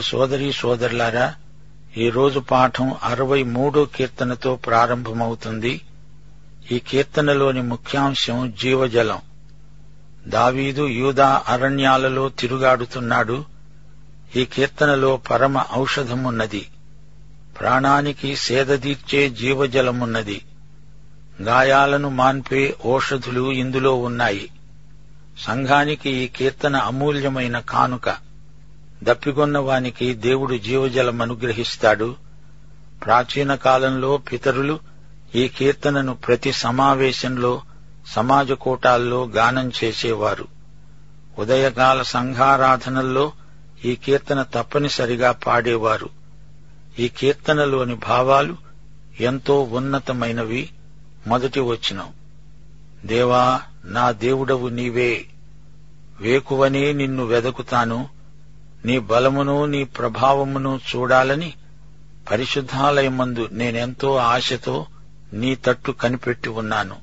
సోదరి సోదరులారా ఈ రోజు పాఠం అరవై మూడో కీర్తనతో ప్రారంభమవుతుంది. ఈ కీర్తనలోని ముఖ్యాంశం జీవజలం. దావీదు యూదా అరణ్యాలలో తిరుగాడుతున్నాడు. ఈ కీర్తనలో పరమ ఔషధమున్నది. ప్రాణానికి సేదదీర్చే జీవజలమున్నది. గాయాలను మాన్పే ఓషధులు ఇందులో ఉన్నాయి. సంఘానికి ఈ కీర్తన అమూల్యమైన కానుక. దప్పికొన్న వానికి దేవుడు జీవజలం అనుగ్రహిస్తాడు ప్రాచీన కాలంలో పితరులు ఈ కీర్తనను ప్రతి సమావేశంలో సమాజ కూటాల్లో గానం చేసేవారు. ఉదయకాల సంఘారాధనల్లో ఈ కీర్తన తప్పనిసరిగా పాడేవారు. ఈ కీర్తనలోని భావాలు ఎంతో ఉన్నతమైనవి మొదటి వచ్చిన దేవా నా దేవుడవు నీవే. వేకువనే నిన్ను వెదకుతాను. నీ బలమును నీ ప్రభావమును చూడాలని పరిశుద్ధాలయమందు నేనెంతో ఆశతో నీ తట్టు కనిపెట్టి ఉన్నాను.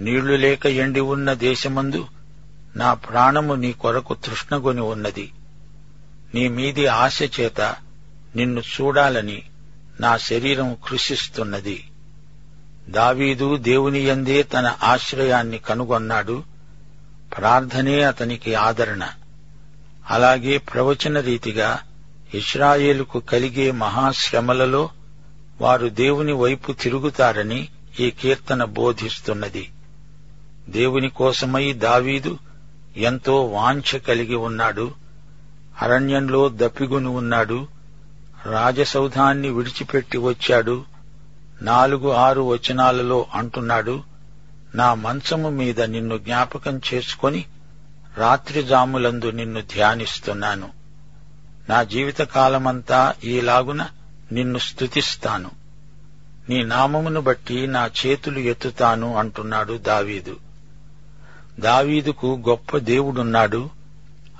నీళ్ళు లేక ఎండి ఉన్న దేశమందు నా ప్రాణము నీ కొరకు తృష్ణగొని ఉన్నది. నీ మీది ఆశ చేత నిన్ను చూడాలని నా శరీరం కృషిస్తున్నది. దావీదు దేవుని యందే తన ఆశ్రయాన్ని కనుగొన్నాడు. ప్రార్థనే అతనికి ఆదరణ. అలాగే ప్రవచన రీతిగా ఇస్రాయేలుకు కలిగే మహాశ్రమలలో వారు దేవుని వైపు తిరుగుతారని ఈ కీర్తన బోధిస్తున్నది. దేవుని కోసమై దావీదు ఎంతో వాంఛ కలిగి ఉన్నాడు. అరణ్యంలో దప్పిగుని ఉన్నాడు. రాజసౌధాన్ని విడిచిపెట్టి వచ్చాడు. నాలుగు ఆరు వచనాలలో అంటున్నాడు నా మంచము మీద నిన్ను జ్ఞాపకం చేసుకొని రాత్రి జాములందు నిన్ను ధ్యానిస్తున్నాను. నా జీవితకాలమంతా ఈలాగున నిన్ను స్తుతిస్తాను. నీ నామమును బట్టి నా చేతులు ఎత్తుతాను అంటున్నాడు దావీదు. దావీదుకు గొప్ప దేవుడున్నాడు.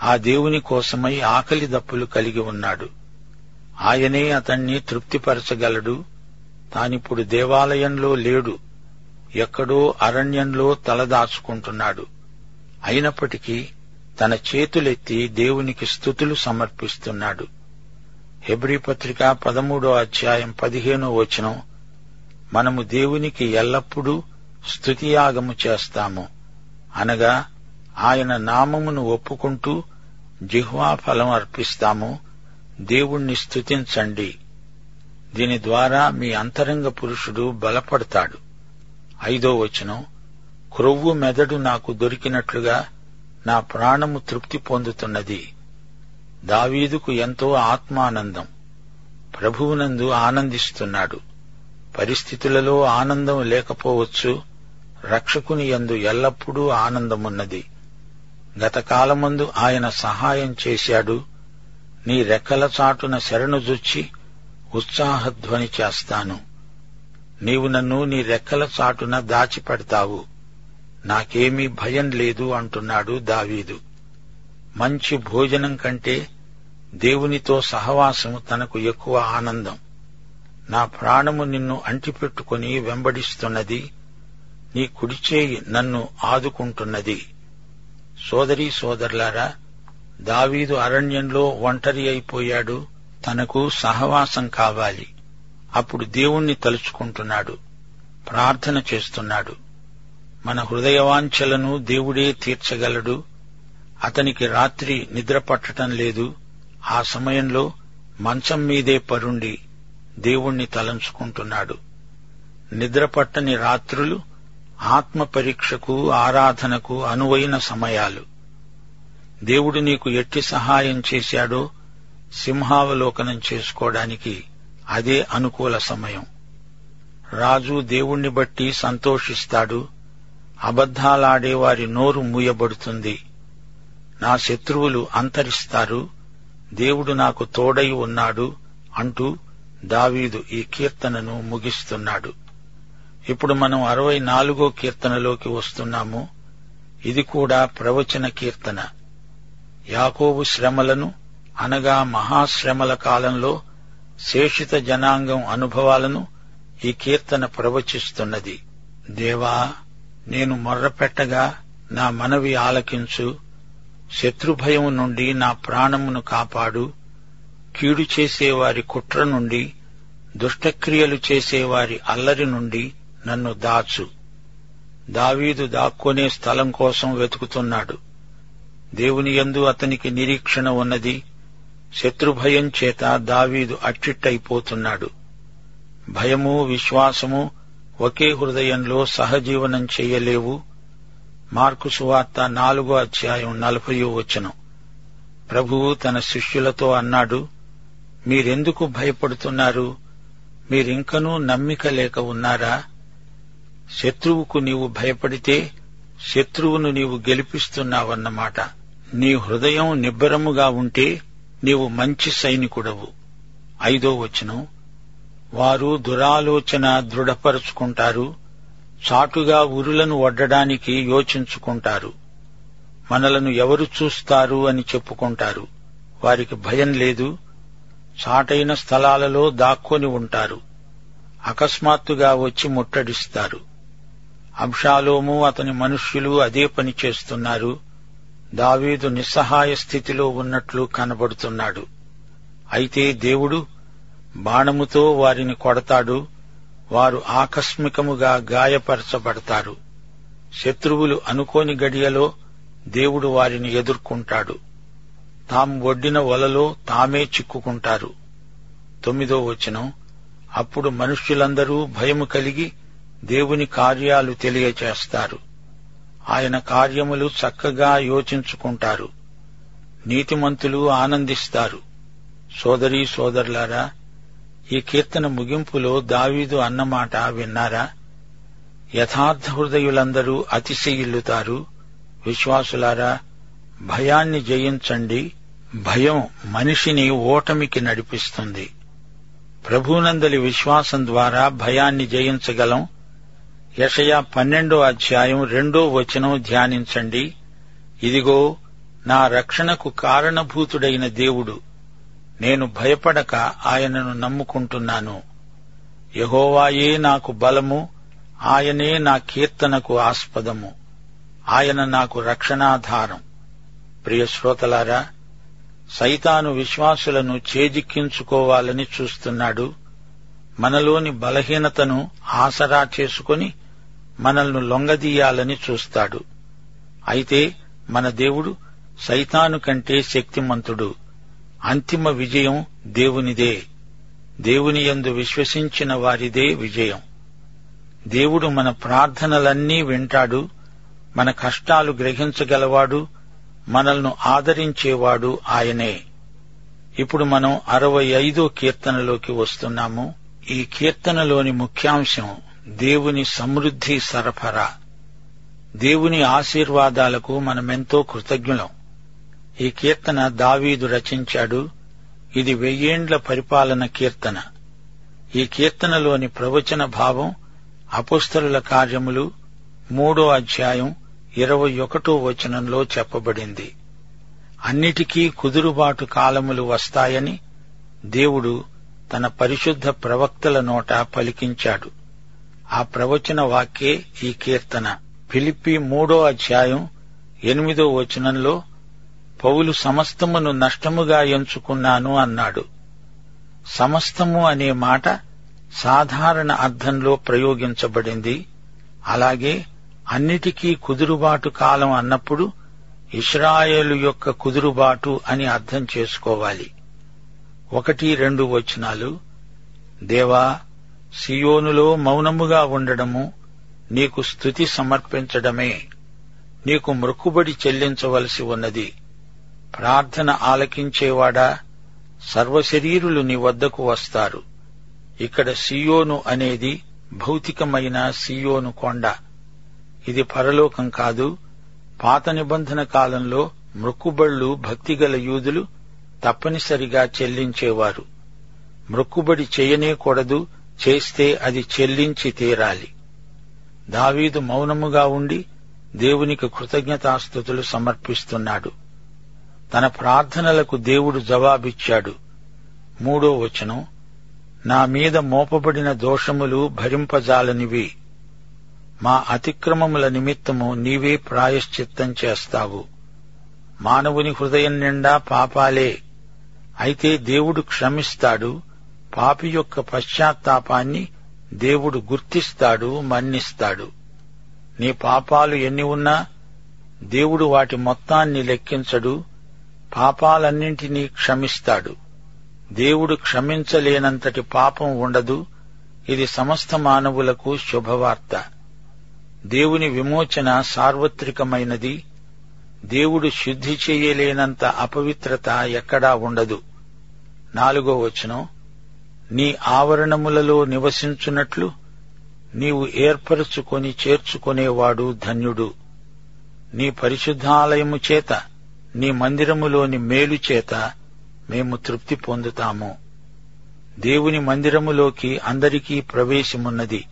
ఆ దేవుని కోసమై ఆకలి దప్పులు కలిగి ఉన్నాడు. ఆయనే అతణ్ణి తృప్తిపరచగలడు. తానిప్పుడు దేవాలయంలో లేడు. ఎక్కడో అరణ్యంలో తలదాచుకుంటున్నాడు. అయినప్పటికీ తన చేతులెత్తి దేవునికి స్థుతులు సమర్పిస్తున్నాడు. హెబ్రి పత్రిక పదమూడో అధ్యాయం పదిహేనో వచనం మనము దేవునికి ఎల్లప్పుడూ స్థుతియాగము చేస్తాము. అనగా ఆయన నామమును ఒప్పుకుంటూ జిహ్వా ఫలం అర్పిస్తాము. దేవుణ్ణి స్థుతించండి. దీని ద్వారా మీ అంతరంగ పురుషుడు బలపడతాడు. ఐదో వచనం క్రొవ్వు మెదడు నాకు దొరికినట్లుగా నా ప్రాణము తృప్తి పొందుతున్నది. దావీదుకు ఎంతో ఆత్మానందం. ప్రభువునందు ఆనందిస్తున్నాడు. పరిస్థితులలో ఆనందం లేకపోవచ్చు రక్షకుని యందు ఎల్లప్పుడూ ఆనందమున్నది. గతకాలమందు ఆయన సహాయం చేశాడు. నీ రెక్కల చాటున శరణుజొచ్చి ఉత్సాహధ్వని చేస్తాను. నీవు నన్ను నీ రెక్కల చాటున దాచిపెడతావు. నాకేమీ భయం లేదు అంటున్నాడు దావీదు. మంచి భోజనం కంటే దేవునితో సహవాసము తనకు ఎక్కువ ఆనందం. నా ప్రాణము నిన్ను అంటిపెట్టుకుని వెంబడిస్తున్నది నీ కుడిచేయి నన్ను ఆదుకుంటున్నది. సోదరీ సోదరులారా దావీదు అరణ్యంలో ఒంటరి అయిపోయాడు తనకు సహవాసం కావాలి. అప్పుడు దేవుణ్ణి తలుచుకుంటున్నాడు ప్రార్థన చేస్తున్నాడు. మన హృదయవాంఛలను దేవుడే తీర్చగలడు. అతనికి రాత్రి నిద్ర పట్టటం లేదు. ఆ సమయంలో మంచం మీదే పరుండి దేవుణ్ణి తలంచుకుంటున్నాడు. నిద్రపట్టని రాత్రులు ఆత్మ పరీక్షకు ఆరాధనకు అనువైన సమయాలు. దేవుడు నీకు ఎట్టి సహాయం చేశాడో సింహావలోకనం చేసుకోవడానికి అదే అనుకూల సమయం. రాజు దేవుణ్ణి బట్టి సంతోషిస్తాడు. అబద్ధాలాడే వారి నోరు మూయబడుతుంది. నా శత్రువులు అంతరిస్తారు. దేవుడు నాకు తోడై ఉన్నాడు అంటూ దావీదు ఈ కీర్తనను ముగిస్తున్నాడు. ఇప్పుడు మనం అరవై నాలుగో కీర్తనలోకి వస్తున్నాము. ఇది కూడా ప్రవచన కీర్తన. యాకోబు శ్రమలను అనగా మహాశ్రమల కాలంలో శేషిత జనాంగం అనుభవాలను ఈ కీర్తన ప్రవచిస్తున్నది. దేవా నేను మొర్రపెట్టగా నా మనవి ఆలకించు. శత్రుభయం నుండి నా ప్రాణమును కాపాడు. కీడు చేసేవారి కుట్ర నుండి దుష్టక్రియలు చేసేవారి అల్లరి నుండి నన్ను దాచు. దావీదు దాక్కునే స్థలం కోసం వెతుకుతున్నాడు. దేవుని యందు అతనికి నిరీక్షణ ఉన్నది. శత్రుభయం చేత దావీదు అట్టిట్టయిపోతున్నాడు భయము విశ్వాసము ఒకే హృదయంలో సహజీవనం చెయ్యలేవు మార్కు సువార్త నాలుగో అధ్యాయం నలభయో వచనం. ప్రభువు తన శిష్యులతో అన్నాడు మీరెందుకు భయపడుతున్నారు? మీరింకనూ నమ్మిక లేక ఉన్నారా? శత్రువుకు నీవు భయపడితే శత్రువును నీవు గెలిపిస్తున్నావన్నమాట. నీ హృదయం నిబ్బరముగా ఉంటే నీవు మంచి సైనికుడవు. ఐదో వచనం. వారు దురాలోచన దృఢపరుచుకుంటారు చాటుగా ఉరులను వడ్డడానికి యోచించుకుంటారు. మనలను ఎవరు చూస్తారు అని చెప్పుకుంటారు. వారికి భయం లేదు. చాటైన స్థలాలలో దాక్కొని ఉంటారు. అకస్మాత్తుగా వచ్చి ముట్టడిస్తారు. అంశాలోము అతని మనుష్యులు అదే పని చేస్తున్నారు. దావీదు నిస్సహాయ స్థితిలో ఉన్నట్లు కనబడుతున్నాడు. అయితే దేవుడు బాణముతో వారిని కొడతాడు. వారు ఆకస్మికముగా గాయపరచబడతారు. శత్రువులు అనుకోని గడియలో దేవుడు వారిని ఎదుర్కొంటాడు. తాము ఒడ్డిన వలలో తామే చిక్కుకుంటారు. తొమ్మిదో వచనం. అప్పుడు మనుష్యులందరూ భయము కలిగి దేవుని కార్యాలు తెలియచేస్తారు. ఆయన కార్యములు చక్కగా యోచించుకుంటారు. నీతిమంతులు ఆనందిస్తారు. సోదరీ సోదరులారా ఈ కీర్తన ముగింపులో దావీదు అన్నమాట విన్నారా? యథార్థ హృదయులందరూ అతిశయిల్లుతారు. విశ్వాసులారా భయాన్ని జయించండి. భయం మనిషిని ఓటమికి నడిపిస్తుంది. ప్రభునందలి విశ్వాసం ద్వారా భయాన్ని జయించగలం. యషయా పన్నెండో అధ్యాయం రెండో వచనం ధ్యానించండి. ఇదిగో నా రక్షణకు కారణభూతుడైన దేవుడు నేను భయపడక ఆయనను నమ్ముకుంటున్నాను. యహోవాయే నాకు బలము ఆయనే నా కీర్తనకు ఆస్పదము. ఆయన నాకు రక్షణాధారం. ప్రియశ్రోతలారా సైతాను విశ్వాసులను చేజిక్కించుకోవాలని చూస్తున్నాడు. మనలోని బలహీనతను ఆసరా చేసుకుని మనల్ని లొంగదీయాలని చూస్తాడు. అయితే మన దేవుడు సైతాను కంటే శక్తిమంతుడు. అంతిమ విజయం దేవునిదే. దేవుని యందు విశ్వసించిన వారిదే విజయం. దేవుడు మన ప్రార్థనలన్నీ వింటాడు మన కష్టాలు గ్రహించగలవాడు మనల్ని ఆదరించేవాడు ఆయనే. ఇప్పుడు మనం అరవై ఐదో కీర్తనలోకి వస్తున్నాము. ఈ కీర్తనలోని ముఖ్యాంశం దేవుని సమృద్ధి సరఫరా. దేవుని ఆశీర్వాదాలకు మనమెంతో కృతజ్ఞులం. ఈ కీర్తన దావీదు రచించాడు. ఇది వెయ్యేండ్ల పరిపాలన కీర్తన. ఈ కీర్తనలోని ప్రవచన భావం అపుస్తరుల కార్యములు మూడో అధ్యాయం ఇరవై ఒకటో వచనంలో చెప్పబడింది. అన్నిటికీ కుదురుబాటు కాలములు వస్తాయని దేవుడు తన పరిశుద్ధ ప్రవక్తల నోట పలికించాడు. ఆ ప్రవచన వాక్యే ఈ కీర్తన. ఫిలిప్పి మూడో అధ్యాయం ఎనిమిదో వచనంలో పౌలు సమస్తమును నష్టముగా ఎంచుకున్నాను అన్నాడు. సమస్తము అనే మాట సాధారణ అర్థంలో ప్రయోగించబడింది. అలాగే అన్నిటికీ కుదురుబాటు కాలం అన్నప్పుడు ఇస్రాయేలు యొక్క కుదురుబాటు అని అర్థం చేసుకోవాలి. ఒకటి రెండు వచనాలు. దేవా సియోనులో మౌనముగా ఉండడము నీకు స్థుతి సమర్పించడమే. నీకు మృక్కుబడి చెల్లించవలసి ఉన్నది. ప్రార్థన ఆలకించేవాడా? సర్వశరీరులు నీ వద్దకు వస్తారు. ఇక్కడ సియోను అనేది భౌతికమైన సియోను కొండ. ఇది పరలోకం కాదు. పాత నిబంధన కాలంలో మృక్కుబళ్ళు భక్తిగల యూదులు తప్పనిసరిగా చెల్లించేవారు. మృక్కుబడి చేయనేకూడదు చేస్తే అది చెల్లించి తీరాలి. దావీదు మౌనముగా ఉండి దేవునికి కృతజ్ఞతాస్థుతులు సమర్పిస్తున్నాడు. తన ప్రార్థనలకు దేవుడు జవాబిచ్చాడు. మూడో వచనం నా మీద మోపబడిన దోషములు భరింపజాలనివి. మా అతిక్రమముల నిమిత్తము నీవే ప్రాయశ్చిత్తం చేస్తావు. మానవుని హృదయం నిండా పాపాలే. అయితే దేవుడు క్షమిస్తాడు పాపి యొక్క పశ్చాత్తాపాన్ని దేవుడు గుర్తిస్తాడు మన్నిస్తాడు. నీ పాపాలు ఎన్ని ఉన్నా దేవుడు వాటి మొత్తాన్ని లెక్కించడు పాపాలన్నింటినీ క్షమిస్తాడు. దేవుడు క్షమించలేనంతటి పాపం ఉండదు. ఇది సమస్త మానవులకు శుభవార్త. దేవుని విమోచన సార్వత్రికమైనది. దేవుడు శుద్ధి చేయలేనంత అపవిత్రత ఎక్కడా ఉండదు. నాలుగో వచనం నీ ఆవరణములలో నివసించున్నట్లు నీవు ఏర్పరుచుకొని చేర్చుకునేవాడు ధన్యుడు. నీ పరిశుద్ధాలయము చేత నీ మందిరములోని మేలు చేత మేము తృప్తి పొందుతాము. దేవుని మందిరములోకి అందరికీ ప్రవేశమున్నది.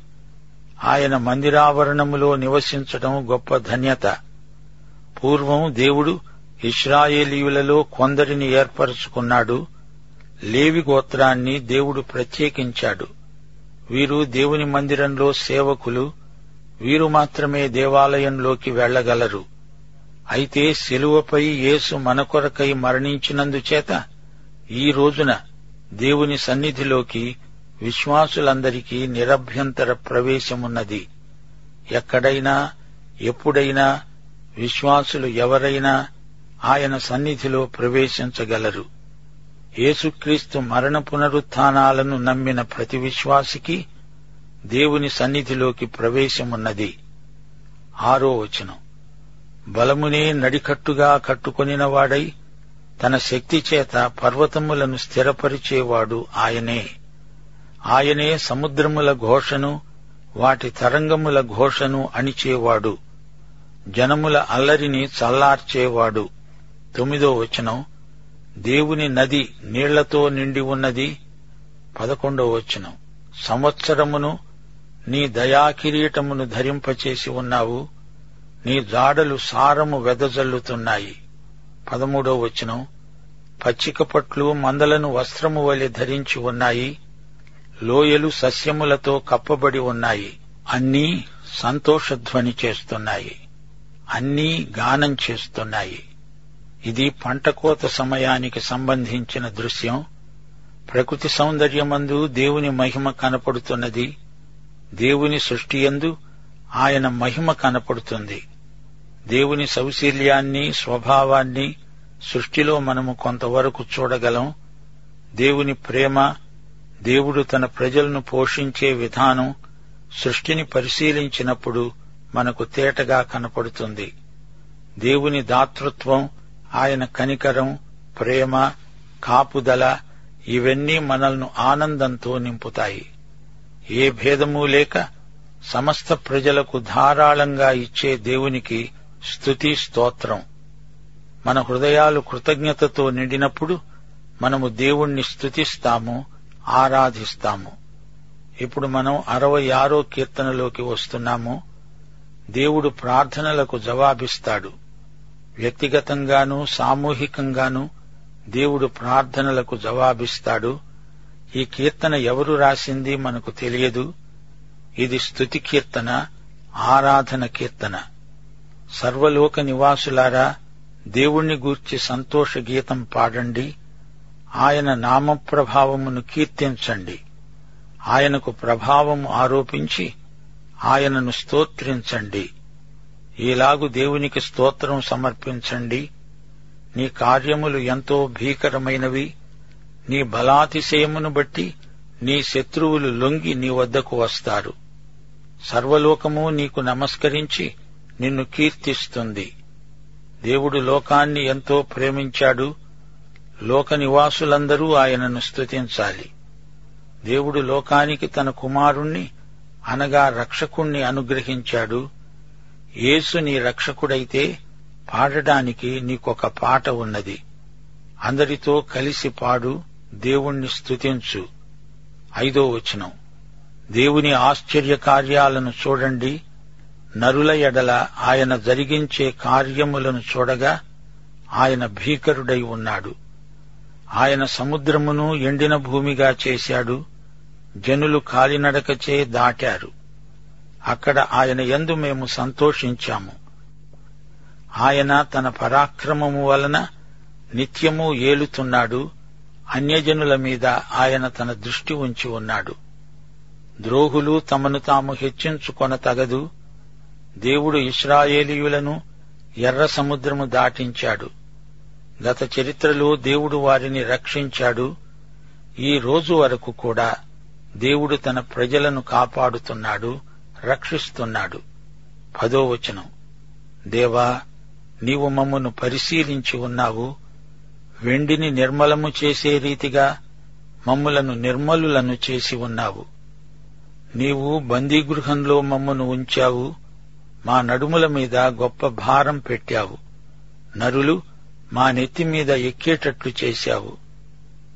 ఆయన మందిరావరణములో నివసించటం గొప్ప ధన్యత. పూర్వం దేవుడు ఇస్రాయేలీయులలో కొందరిని ఏర్పరచుకున్నాడు. లేవి గోత్రాన్ని దేవుడు ప్రత్యేకించాడు. వీరు దేవుని మందిరంలో సేవకులు. వీరు మాత్రమే దేవాలయంలోకి వెళ్ళగలరు అయితే శిలువపై యేసు మనకొరకై మరణించినందుచేత ఈ రోజున దేవుని సన్నిధిలోకి విశ్వాసులందరికీ నిరభ్యంతర ప్రవేశమున్నది. ఎక్కడైనా ఎప్పుడైనా విశ్వాసులు ఎవరైనా ఆయన సన్నిధిలో ప్రవేశించగలరు. యేసుక్రీస్తు మరణ పునరుత్నాలను నమ్మిన ప్రతి విశ్వాసికి దేవుని సన్నిధిలోకి ప్రవేశమున్నది. ఆరో వచనం. బలమునే నడికట్టుగా కట్టుకొనినవాడై తన శక్తి చేత పర్వతములను స్థిరపరిచేవాడు ఆయనే. ఆయనే సముద్రముల ఘోషను వాటి తరంగముల ఘోషను అణిచేవాడు. జనముల అల్లరిని చల్లార్చేవాడు. తొమ్మిదో వచనం. దేవుని నది నీళ్ళతో నిండి ఉన్నది. పదకొండో వచనం. సంవత్సరమును నీ దయాకిరీటమును ధరింపచేసి ఉన్నావు. నీ జాడలు సారము వెదజల్లుతున్నాయి. పదమూడో వచనం. పచ్చిక పట్లు మందలను వస్త్రము వలె ధరించి ఉన్నాయి. లోయలు సస్యములతో కప్పబడి ఉన్నాయి. అన్నీ సంతోషధ్వని చేస్తున్నాయి. అన్నీ గానం చేస్తున్నాయి. ఇది పంటకోత సమయానికి సంబంధించిన దృశ్యం. ప్రకృతి సౌందర్యమందు దేవుని మహిమ కనపడుతున్నది. దేవుని సృష్టియందు ఆయన మహిమ కనపడుతుంది. దేవుని సౌశీల్యాన్ని స్వభావాన్ని సృష్టిలో మనము కొంతవరకు చూడగలం. దేవుని ప్రేమ దేవుడు తన ప్రజలను పోషించే విధానం సృష్టిని పరిశీలించినప్పుడు మనకు తేటగా కనపడుతుంది. దేవుని దాతృత్వం ఆయన కనికరం ప్రేమ కాపుదల ఇవన్నీ మనల్ని ఆనందంతో నింపుతాయి. ఏ భేదమూ లేక సమస్త ప్రజలకు ధారాళంగా ఇచ్చే దేవునికి స్తుతి స్తోత్రం. మన హృదయాలు కృతజ్ఞతతో నిండినప్పుడు మనము దేవుణ్ణి స్తుతిస్తాము ఆరాధిస్తాము. ఇప్పుడు మనం అరవై ఆరో కీర్తనలోకి వస్తున్నాము. దేవుడు ప్రార్థనలకు జవాబిస్తాడు. వ్యక్తిగతంగానూ సామూహికంగానూ దేవుడు ప్రార్థనలకు జవాబిస్తాడు. ఈ కీర్తన ఎవరు రాసింది మనకు తెలియదు. ఇది స్తుతి కీర్తన ఆరాధన కీర్తన. సర్వలోక నివాసులారా దేవుణ్ణి గూర్చి సంతోష గీతం పాడండి. ఆయన నామప్రభావమును కీర్తించండి. ఆయనకు ప్రభావము ఆరోపించి ఆయనను స్తోత్రించండి. ఈలాగు దేవునికి స్తోత్రం సమర్పించండి. నీ కార్యములు ఎంతో భీకరమైనవి. నీ బలాతిశయమును బట్టి నీ శత్రువులు లొంగి నీ వద్దకు వస్తారు. సర్వలోకము నీకు నమస్కరించి నిన్ను కీర్తిస్తుంది. దేవుడు లోకాన్ని ఎంతో ప్రేమించాడు. లోక నివాసులందరూ ఆయనను స్తుతించాలి. దేవుడు లోకానికి తన కుమారుణ్ణి అనగా రక్షకుణ్ణి అనుగ్రహించాడు. యేసు నీ రక్షకుడైతే పాడడానికి నీకొక పాట ఉన్నది. అందరితో కలిసి పాడు దేవుణ్ణి స్తుతించు. ఐదో వచనం. దేవుని ఆశ్చర్య కార్యాలను చూడండి. నరుల ఎడల ఆయన జరిగించే కార్యములను చూడగా ఆయన భీకరుడై ఉన్నాడు. ఆయన సముద్రమును ఎండిన భూమిగా చేశాడు. జనులు కాలినడకచే దాటారు. అక్కడ ఆయన ఎందు మేము సంతోషించాము. ఆయన తన పరాక్రమము వలన నిత్యము ఏలుతున్నాడు. అన్యజనుల మీద ఆయన తన దృష్టి ఉంచి ఉన్నాడు. ద్రోహులు తమను తాము హెచ్చించుకొన తగదు దేవుడు ఇస్రాయేలీయులను ఎర్ర సముద్రము దాటించాడు. గత చరిత్రలో దేవుడు వారిని రక్షించాడు. ఈ రోజు వరకు కూడా దేవుడు తన ప్రజలను కాపాడుతున్నాడు రక్షిస్తున్నాడు. పదో వచనం. దేవా నీవు మమ్మను పరిశీలించి ఉన్నావు. వెండిని నిర్మలము చేసే రీతిగా మమ్ములను నిర్మలులను చేసి ఉన్నావు. నీవు బందీగృహంలో మమ్మను ఉంచావు. మా నడుముల మీద గొప్ప భారం పెట్టావు. నరులు మా నెత్తి మీద ఎక్కేటట్లు చేశావు.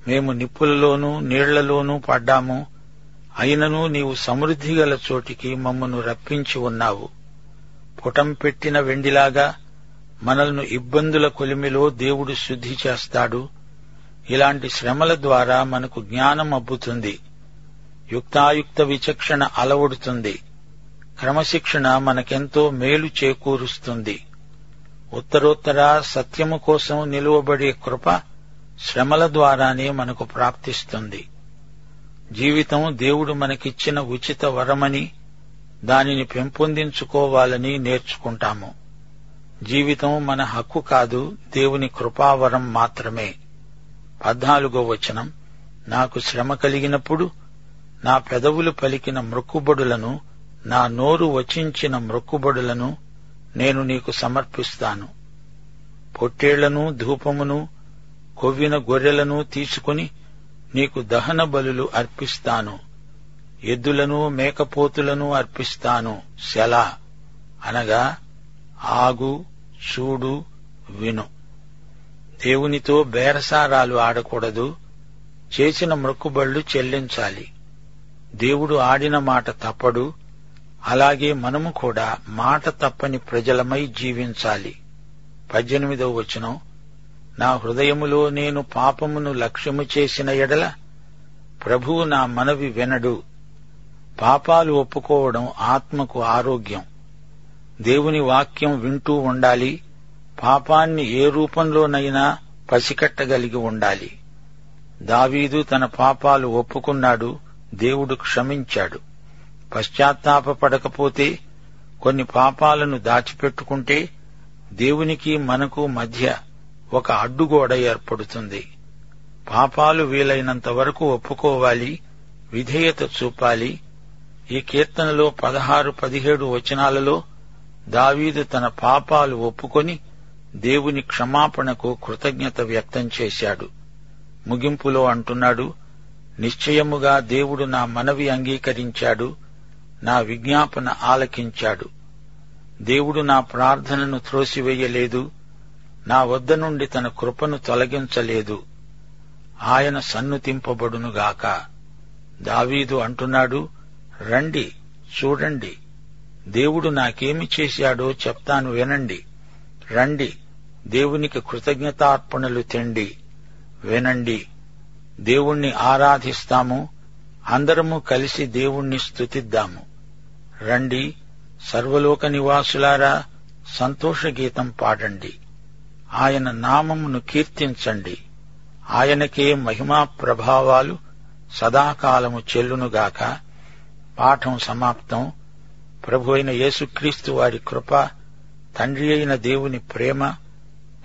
మేము నిప్పులలోనూ నీళ్ళలోనూ పడ్డాము. అయినను నీవు సమృద్ధి గల చోటికి మమ్మను రప్పించి ఉన్నావు. పుటం పెట్టిన వెండిలాగా మనల్ని ఇబ్బందుల కొలిమిలో దేవుడు శుద్ధి చేస్తాడు. ఇలాంటి శ్రమల ద్వారా మనకు జ్ఞానం అబ్బుతుంది. యుక్తాయుక్త విచక్షణ అలవడుతుంది. క్రమశిక్షణ మనకెంతో మేలు చేకూరుస్తుంది. ఉత్తరోత్తర సత్యము కోసం నిలువబడే కృప శ్రమల ద్వారానే మనకు ప్రాప్తిస్తుంది. జీవితం దేవుడు మనకిచ్చిన ఉచిత వరమని దానిని పెంపొందించుకోవాలని నేర్చుకుంటాము. జీవితం మన హక్కు కాదు దేవుని కృపావరం మాత్రమే. పద్నాలుగో వచనం నాకు శ్రమ కలిగినప్పుడు నా పెదవులు పలికిన మృక్కుబడులను నా నోరు వచించిన మృక్కుబడులను నేను నీకు సమర్పిస్తాను. పొట్టేళ్ళను ధూపమును కొవ్విన గొర్రెలను తీసుకుని నీకు దహన బలులు అర్పిస్తాను. ఎద్దులను మేకపోతులను అర్పిస్తాను. శలా అనగా ఆగు చూడు విను. దేవునితో బేరసారాలు ఆడకూడదు. చేసిన మృక్కుబళ్ళు చెల్లించాలి. దేవుడు ఆడిన మాట తప్పడు. అలాగే మనము కూడా మాట తప్పని ప్రజలమై జీవించాలి. పద్దెనిమిదవ వచనం. నా హృదయములో నేను పాపమును లక్ష్యము చేసిన ఎడల ప్రభువు నా మనవి వినడు. పాపాలు ఒప్పుకోవడం ఆత్మకు ఆరోగ్యం. దేవుని వాక్యం వింటూ ఉండాలి. పాపాన్ని ఏ రూపంలోనైనా పసికట్టగలిగి ఉండాలి. దావీదు తన పాపాలు ఒప్పుకున్నాడు. దేవుడు క్షమించాడు. పశ్చాత్తాపడకపోతే కొన్ని పాపాలను దాచిపెట్టుకుంటే దేవునికి మనకు మధ్య ఒక అడ్డుగోడ ఏర్పడుతుంది. పాపాలు వీలైనంత వరకు ఒప్పుకోవాలి విధేయత చూపాలి. ఈ కీర్తనలో పదహారు పదిహేడు వచనాలలో దావీదు తన పాపాలు ఒప్పుకొని దేవుని క్షమాపణకు కృతజ్ఞత వ్యక్తం చేశాడు. ముగింపులో అంటున్నాడు నిశ్చయముగా దేవుడు నా మనవి అంగీకరించాడు. నా విజ్ఞాపన ఆలకించాడు. దేవుడు నా ప్రార్థనను త్రోసివేయలేదు. నా వద్ద నుండి తన కృపను తొలగించలేదు. ఆయన సన్నుతింపబడునుగాక. దావీదు అంటున్నాడు రండి చూడండి. దేవుడు నాకేమి చేశాడో చెప్తాను వినండి. రండి దేవునికి కృతజ్ఞతార్పణలు తెండి. వినండి దేవుణ్ణి ఆరాధిస్తాము. అందరము కలిసి దేవుణ్ణి స్తుతిద్దాము. రండి సర్వలోక నివాసులారా సంతోషగీతం పాడండి. ఆయన నామమును కీర్తించండి. ఆయనకే మహిమా ప్రభావాలు సదాకాలము చెల్లునుగాక. పాఠం సమాప్తం. ప్రభు అయిన యేసుక్రీస్తు వారి కృప తండ్రి అయిన దేవుని ప్రేమ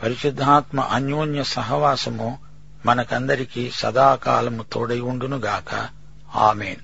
పరిశుద్ధాత్మ అన్యోన్య సహవాసము మనకందరికీ సదాకాలము తోడై ఉండునుగాక. ஆமீன்